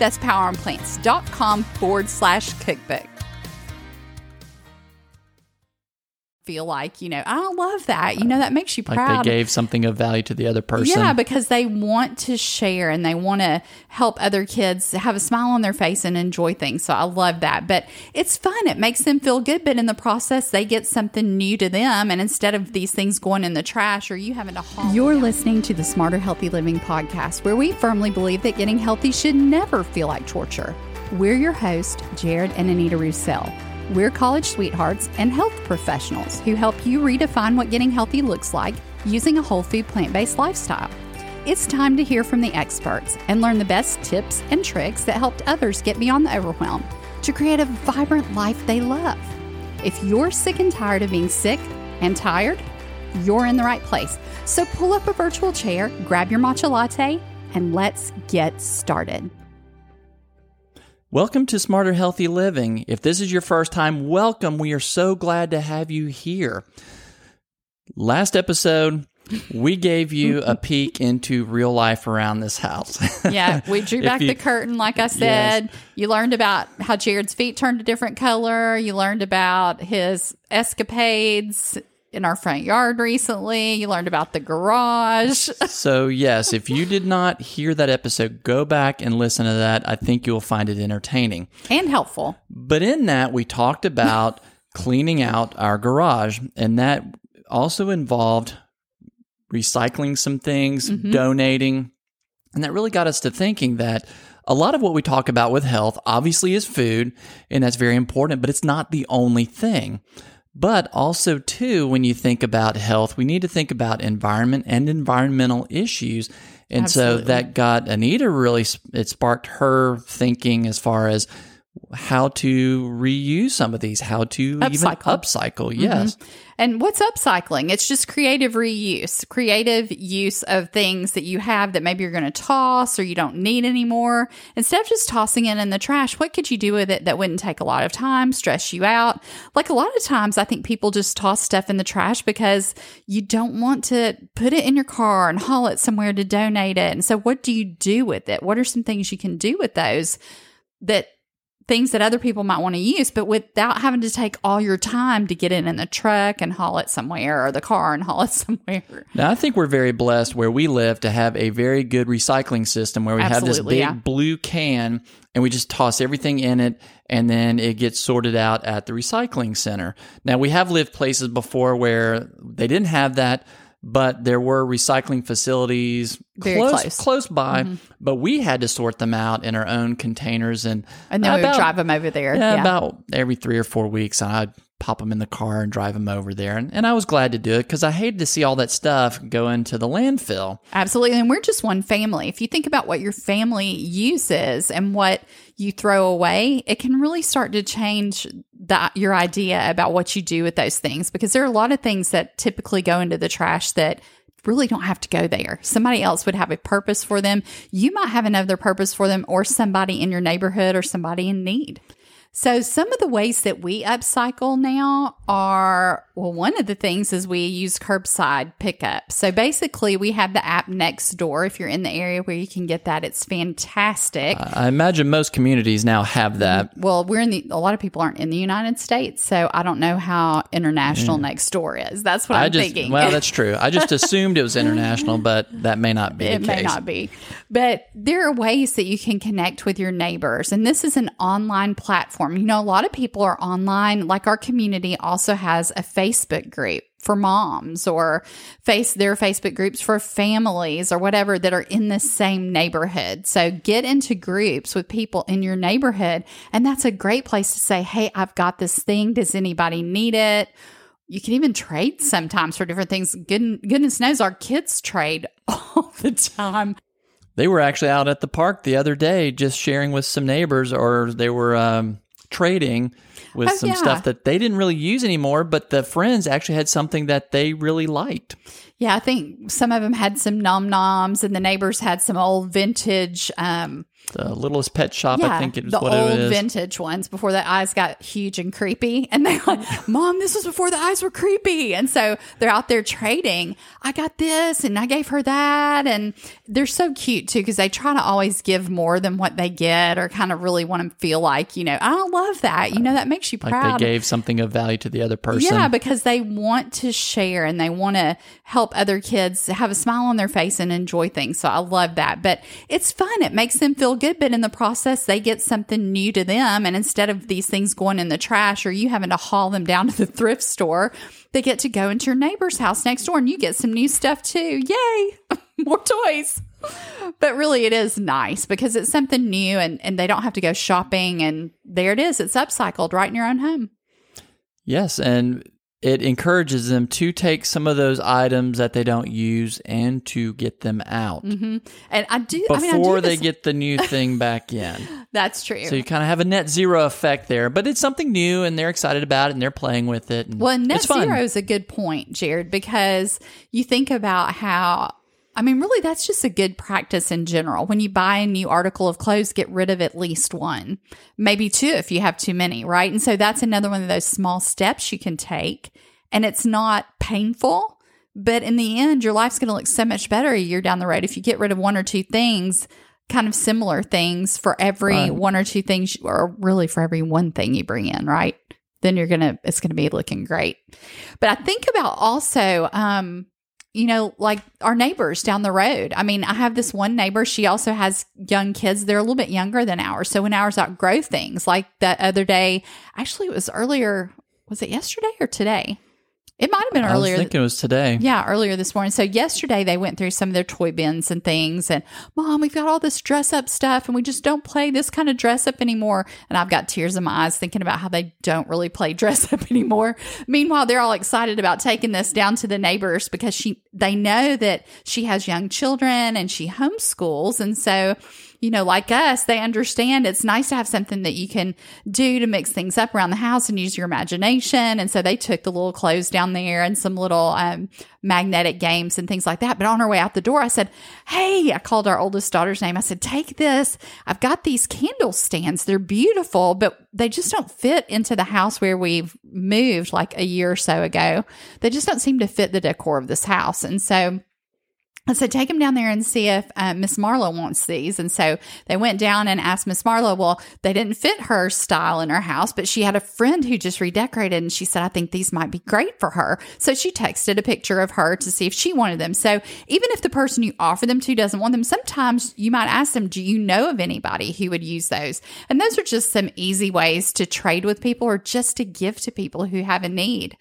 That's poweronplants.com forward slash cookbook. Feel like, you know, I love that. You know, that makes you proud. Like they gave something of value to the other person. Yeah, because they want to share and they want to help other kids have a smile on their face and enjoy things. So I love that. But it's fun. It makes them feel good. But in the process, they get something new to them. And instead of these things going in the trash or you having to haul. You're listening to the Smarter Healthy Living podcast, where we firmly believe that getting healthy should never feel like torture. We're your host, Jared and Anita Roussel. We're college sweethearts and health professionals who help you redefine what getting healthy looks like using a whole food plant based lifestyle. It's time to hear from the experts and learn the best tips and tricks that helped others get beyond the overwhelm to create a vibrant life they love. If you're sick and tired of being sick and tired, you're in the right place. So pull up a virtual chair, grab your matcha latte, and let's get started. Welcome to Smarter Healthy Living. If this is your first time, welcome. We are so glad to have you here. Last episode, we gave you a peek into real life around this house. yeah, we drew back you, the curtain, like I said. Yes. You learned about how Jared's feet turned a different color. You learned about his escapades in our front yard recently. You learned about the garage. so, yes, if you did not hear that episode, go back and listen to that. I think you'll find it entertaining and helpful. But in that, we talked about cleaning out our garage, and that also involved recycling some things, mm-hmm. donating. And that really got us to thinking that a lot of what we talk about with health obviously is food, and that's very important, but it's not the only thing. But also, too, when you think about health, we need to think about environment and environmental issues. And Absolutely. so that got Anita really, it sparked her thinking as far as how to reuse some of these, how to upcycle. even upcycle. Yes. Mm-hmm. And what's upcycling? It's just creative reuse, creative use of things that you have that maybe you're going to toss or you don't need anymore. Instead of just tossing it in the trash, what could you do with it that wouldn't take a lot of time, stress you out? Like a lot of times, I think people just toss stuff in the trash because you don't want to put it in your car and haul it somewhere to donate it. And so, what do you do with it? What are some things you can do with those that things that other people might want to use, but without having to take all your time to get it in the truck and haul it somewhere or the car and haul it somewhere. Now, I think we're very blessed where we live to have a very good recycling system where we Absolutely, have this big yeah. blue can and we just toss everything in it and then it gets sorted out at the recycling center. Now, we have lived places before where they didn't have that but there were recycling facilities Very close, close. close by, mm-hmm. but we had to sort them out in our own containers and and then about, we would drive them over there. Yeah, yeah, about every three or four weeks, and I'd pop them in the car and drive them over there. And, and I was glad to do it because I hated to see all that stuff go into the landfill. Absolutely. And we're just one family. If you think about what your family uses and what you throw away, it can really start to change that your idea about what you do with those things because there are a lot of things that typically go into the trash that really don't have to go there. Somebody else would have a purpose for them. You might have another purpose for them or somebody in your neighborhood or somebody in need. So, some of the ways that we upcycle now are well, one of the things is we use curbside pickup. So, basically, we have the app Nextdoor. If you're in the area where you can get that, it's fantastic. Uh, I imagine most communities now have that. Well, we're in the, a lot of people aren't in the United States. So, I don't know how international yeah. Nextdoor is. That's what I am just, thinking. Well, that's true. I just assumed it was international, but that may not be it may not be. But there are ways that you can connect with your neighbors. And this is an online platform platform. You know, a lot of people are online, like our community also has a Facebook group. for moms or face their Facebook groups for families or whatever that are in the same neighborhood. So get into groups with people in your neighborhood. And that's a great place to say, Hey, I've got this thing. Does anybody need it? You can even trade sometimes for different things. Good, goodness knows our kids trade all the time. They were actually out at the park the other day just sharing with some neighbors, or they were um, trading with Oh, some yeah. stuff that they didn't really use anymore, but the friends actually had something that they really liked. Yeah, I think some of them had some nom noms, and the neighbors had some old vintage. Um, The littlest pet shop, yeah, I think is the what the old it is. vintage ones before the eyes got huge and creepy. And they're like, "Mom, this was before the eyes were creepy." And so they're out there trading. I got this, and I gave her that, and they're so cute too because they try to always give more than what they get, or kind of really want to feel like, you know, I love that. You know, that makes you proud. like they gave something of value to the other person. Yeah, because they want to share and they want to help other kids have a smile on their face and enjoy things. So I love that. But it's fun. It makes them feel good. But in the process, they get something new to them. And instead of these things going in the trash or you having to haul them down to the thrift store, they get to go into your neighbor's house next door and you get some new stuff too. Yay! More toys. But really, it is nice because it's something new and, and they don't have to go shopping. And there it is. It's upcycled right in your own home. Yes, and it encourages them to take some of those items that they don't use and to get them out hmm And I do, before I mean, I do they get the new thing back in. That's true. So you kind of have a net zero effect there, but it's something new and they're excited about it and they're playing with it. And well, net zero is a good point, Jared, because you think about how. I mean, really, that's just a good practice in general. When you buy a new article of clothes, get rid of at least one, maybe two if you have too many, right? And so that's another one of those small steps you can take. And it's not painful, but in the end, your life's going to look so much better a year down the road if you get rid of one or two things, kind of similar things for every Right. one or two things, or really for every one thing you bring in, right? Then you're going to, it's going to be looking great. But I think about also, um, you know, like our neighbors down the road. I mean, I have this one neighbor. She also has young kids. They're a little bit younger than ours. So when ours outgrow things, like that other day, actually, it was earlier. Was it yesterday or today? It might have been earlier. I thinking it was today. Yeah, earlier this morning. So yesterday they went through some of their toy bins and things and mom, we've got all this dress up stuff and we just don't play this kind of dress up anymore. And I've got tears in my eyes thinking about how they don't really play dress up anymore. Meanwhile, they're all excited about taking this down to the neighbors because she they know that she has young children and she homeschools and so you know, like us, they understand it's nice to have something that you can do to mix things up around the house and use your imagination. And so they took the little clothes down there and some little um, magnetic games and things like that. But on our way out the door, I said, Hey, I called our oldest daughter's name. I said, Take this. I've got these candle stands. They're beautiful, but they just don't fit into the house where we've moved like a year or so ago. They just don't seem to fit the decor of this house. And so I said, take them down there and see if uh, Miss Marlowe wants these. And so they went down and asked Miss Marlowe. Well, they didn't fit her style in her house, but she had a friend who just redecorated and she said, I think these might be great for her. So she texted a picture of her to see if she wanted them. So even if the person you offer them to doesn't want them, sometimes you might ask them, Do you know of anybody who would use those? And those are just some easy ways to trade with people or just to give to people who have a need.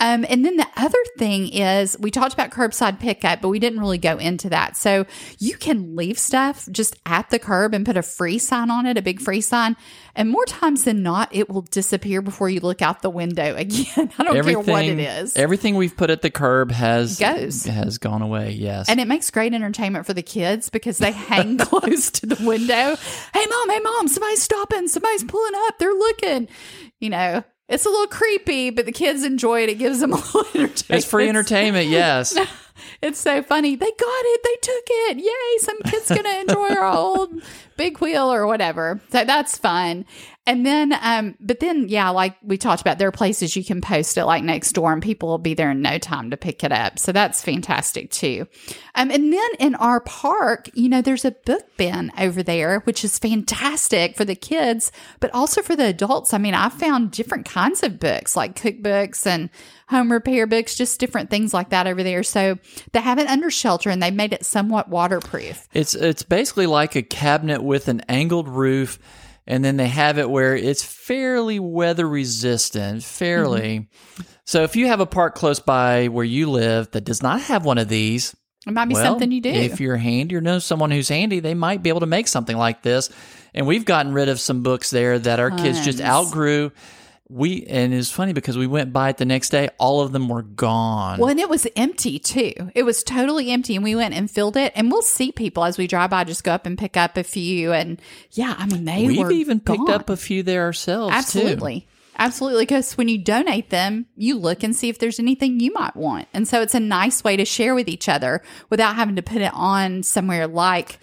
Um, and then the other thing is we talked about curbside pickup, but we didn't really go into that. So you can leave stuff just at the curb and put a free sign on it, a big free sign. And more times than not, it will disappear before you look out the window again. I don't care what it is. Everything we've put at the curb has Goes. has gone away. Yes, And it makes great entertainment for the kids because they hang close to the window. Hey, mom, hey, mom, somebody's stopping. Somebody's pulling up. They're looking. You know, it's a little creepy, but the kids enjoy it. It gives them a little entertainment. it's free entertainment. Yes, It's so funny. They got it. They took it. Yay. Some kid's going to enjoy our old big wheel or whatever. So that's fun. And then, um, but then, yeah, like we talked about, there are places you can post it like Nextdoor and people will be there in no time to pick it up. So that's fantastic too. Um, and then in our park, you know, there's a book bin over there, which is fantastic for the kids, but also for the adults. I mean, I found different kinds of books like cookbooks and home repair books, just different things like that over there. So they have it under shelter and they made it somewhat waterproof. it's it's basically like a cabinet with an angled roof, and then they have it where it's fairly weather resistant, fairly. Mm-hmm. So if you have a park close by where you live that does not have one of these, It might be well, something you do. If you're handy or know someone who's handy, they might be able to make something like this. And we've gotten rid of some books there that our kids just outgrew. We and it's funny because we went by it the next day, all of them were gone. Well, and it was empty too. It was totally empty, and we went and filled it. And we'll see people as we drive by just go up and pick up a few. And yeah, I mean they We've were even picked gone. up a few there ourselves too. absolutely, absolutely. Because when you donate them, you look and see if there's anything you might want, and so it's a nice way to share with each other without having to put it on somewhere like.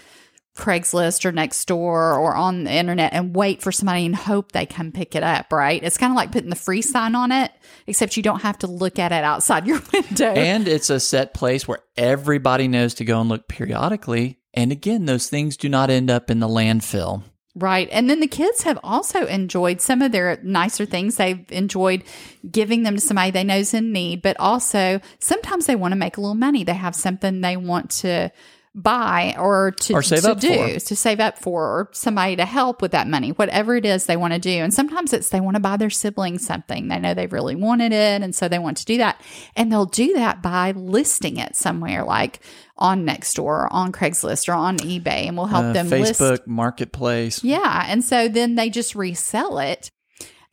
Craigslist or Nextdoor or on the internet and wait for somebody and hope they come pick it up, right? It's kind of like putting the free sign on it, except you don't have to look at it outside your window. And it's a set place where everybody knows to go and look periodically. And again, those things do not end up in the landfill. Right. And then the kids have also enjoyed some of their nicer things. They've enjoyed giving them to somebody they know is in need, but also sometimes they want to make a little money. They have something they want to buy or to, Or save to up do, for. to save up for, or somebody to help with that money, whatever it is they want to do. And sometimes it's they want to buy their siblings something. They know they really wanted it. And so they want to do that. And they'll do that by listing it somewhere like on Nextdoor or on Craigslist or on eBay. And we'll help Uh, them list Facebook Marketplace. yeah. And so then they just resell it.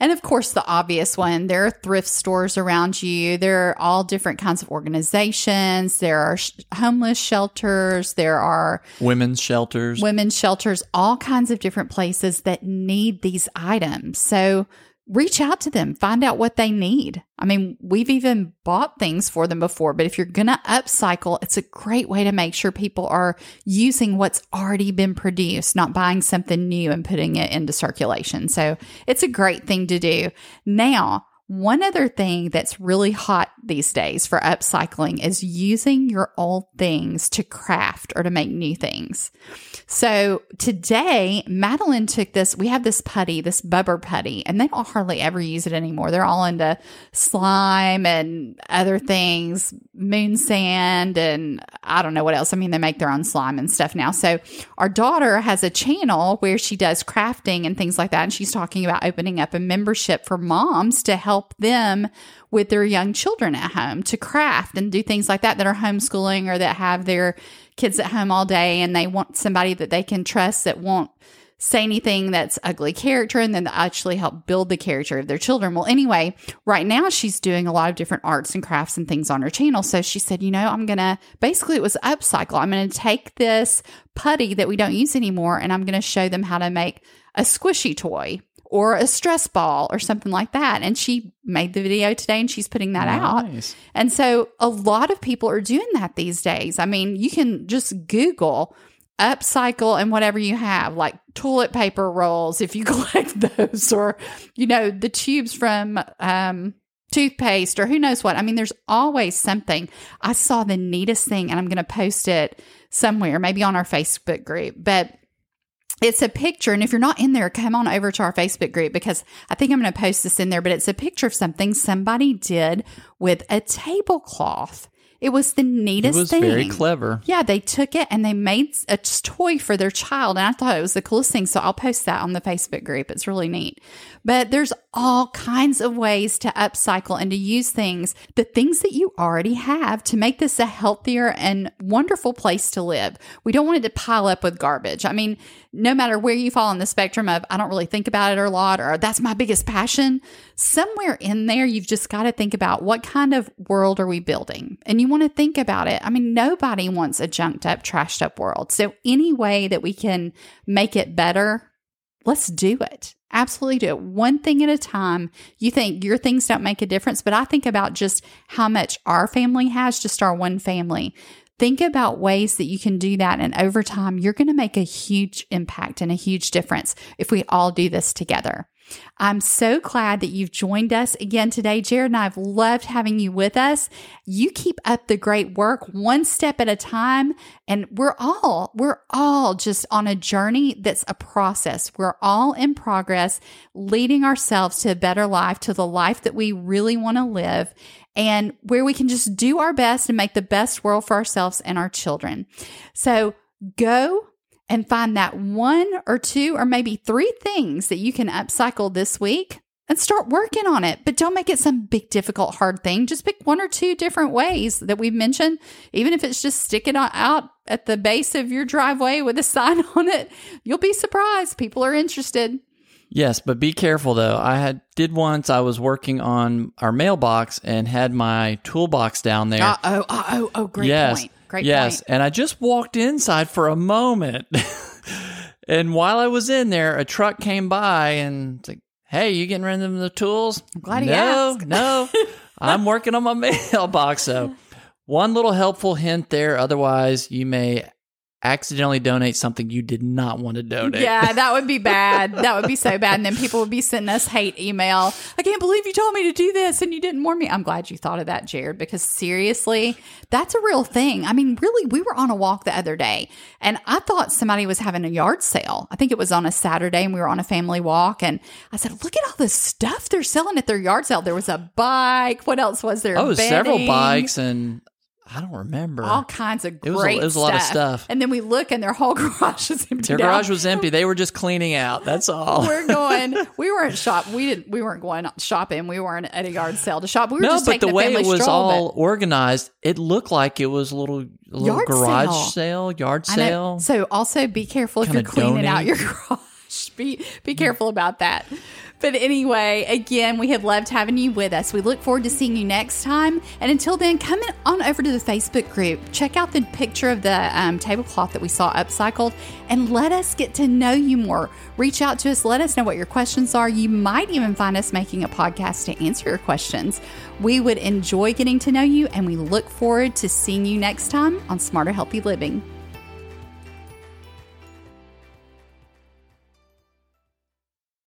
And of course, the obvious one there are thrift stores around you. There are all different kinds of organizations. There are sh- homeless shelters. There are Women's shelters. women's shelters, all kinds of different places that need these items. So reach out to them, find out what they need. I mean, we've even bought things for them before, but if you're going to upcycle, it's a great way to make sure people are using what's already been produced, not buying something new and putting it into circulation. So it's a great thing to do. Now, one other thing that's really hot these days for upcycling is using your old things to craft or to make new things. So today, Madeline took this. We have this putty, this bubber putty, and they don't hardly ever use it anymore. They're all into slime and other things, moon sand, and I don't know what else. I mean, they make their own slime and stuff now. So our daughter has a channel where she does crafting and things like that. And she's talking about opening up a membership for moms to help them with their young children at home to craft and do things like that that are homeschooling or that have their kids at home all day and they want somebody that they can trust that won't say anything that's ugly character and then actually help build the character of their children. Well, anyway, right now she's doing a lot of different arts and crafts and things on her channel. So she said, you know, I'm going to basically it was upcycle. I'm going to take this putty that we don't use anymore and I'm going to show them how to make a squishy toy or a stress ball or something like that. And she made the video today and she's putting that out. And so a lot of people are doing that these days. I mean, you can just Google upcycle and whatever you have, like toilet paper rolls, if you collect those, or, you know, the tubes from, um, toothpaste or who knows what. I mean, there's always something. I saw the neatest thing and I'm going to post it somewhere, maybe on our Facebook group, but it's a picture. And if you're not in there, come on over to our Facebook group because I think I'm going to post this in there, but it's a picture of something somebody did with a tablecloth. It was the neatest It was thing. very clever. Yeah, they took it and they made a toy for their child. And I thought it was the coolest thing. So I'll post that on the Facebook group. It's really neat. But there's all kinds of ways to upcycle and to use things, the things that you already have to make this a healthier and wonderful place to live. We don't want it to pile up with garbage. I mean, no matter where you fall on the spectrum of, I don't really think about it a lot, or that's my biggest passion, somewhere in there, you've just got to think about what kind of world are we building? And you want to think about it. I mean, nobody wants a junked up, trashed up world. So, any way that we can make it better, let's do it. Absolutely do it. One thing at a time. You think your things don't make a difference, but I think about just how much our family has, just our one family. Think about ways that you can do that. And over time, you're going to make a huge impact and a huge difference if we all do this together. I'm so glad that you've joined us again today. Jared and I have loved having you with us. You keep up the great work one step at a time. And we're all, we're all just on a journey that's a process. We're all in progress, leading ourselves to a better life, to the life that we really want to live and where we can just do our best and make the best world for ourselves and our children. So go and find that one or two or maybe three things that you can upcycle this week and start working on it. But don't make it some big, difficult, hard thing. Just pick one or two different ways that we've mentioned, even if it's just sticking out at the base of your driveway with a sign on it. You'll be surprised. People are interested. Yes, but be careful though. I had did once. I was working on our mailbox and had my toolbox down there. Uh oh, uh oh, oh, great yes, point. Great yes, point. and I just walked inside for a moment, and while I was in there, a truck came by and it's like, "Hey, you getting rid of the tools?" I'm glad he no, asked. no, I'm working on my mailbox. So, one little helpful hint there. Otherwise, you may accidentally donate something you did not want to donate. Yeah, that would be bad. that would be so bad. And then people would be sending us hate email. I can't believe you told me to do this and you didn't warn me. I'm glad you thought of that, Jared, because seriously, that's a real thing. I mean, really, we were on a walk the other day and I thought somebody was having a yard sale. I think it was on a Saturday and we were on a family walk. And I said, look at all this stuff they're selling at their yard sale. There was a bike. What else was there? Oh, several bikes and I don't remember. all kinds of It was a- great it was a lot of stuff. And then we look and their whole garage is empty. Their now. garage was empty. They were just cleaning out. That's all. we're going. We weren't shop. We didn't. We weren't going shopping. We weren't at a yard sale to shop. We were no, just but the way it was stroll, all organized, it looked like it was a little, a little Yard garage sale. sale, yard sale. So also be careful if Kinda you're cleaning out your garage. Be be careful about that. But anyway, again, we have loved having you with us. We look forward to seeing you next time. And until then, come on over to the Facebook group. Check out the picture of the um, tablecloth that we saw upcycled and let us get to know you more. Reach out to us. Let us know what your questions are. You might even find us making a podcast to answer your questions. We would enjoy getting to know you, and we look forward to seeing you next time on Smarter Healthy Living.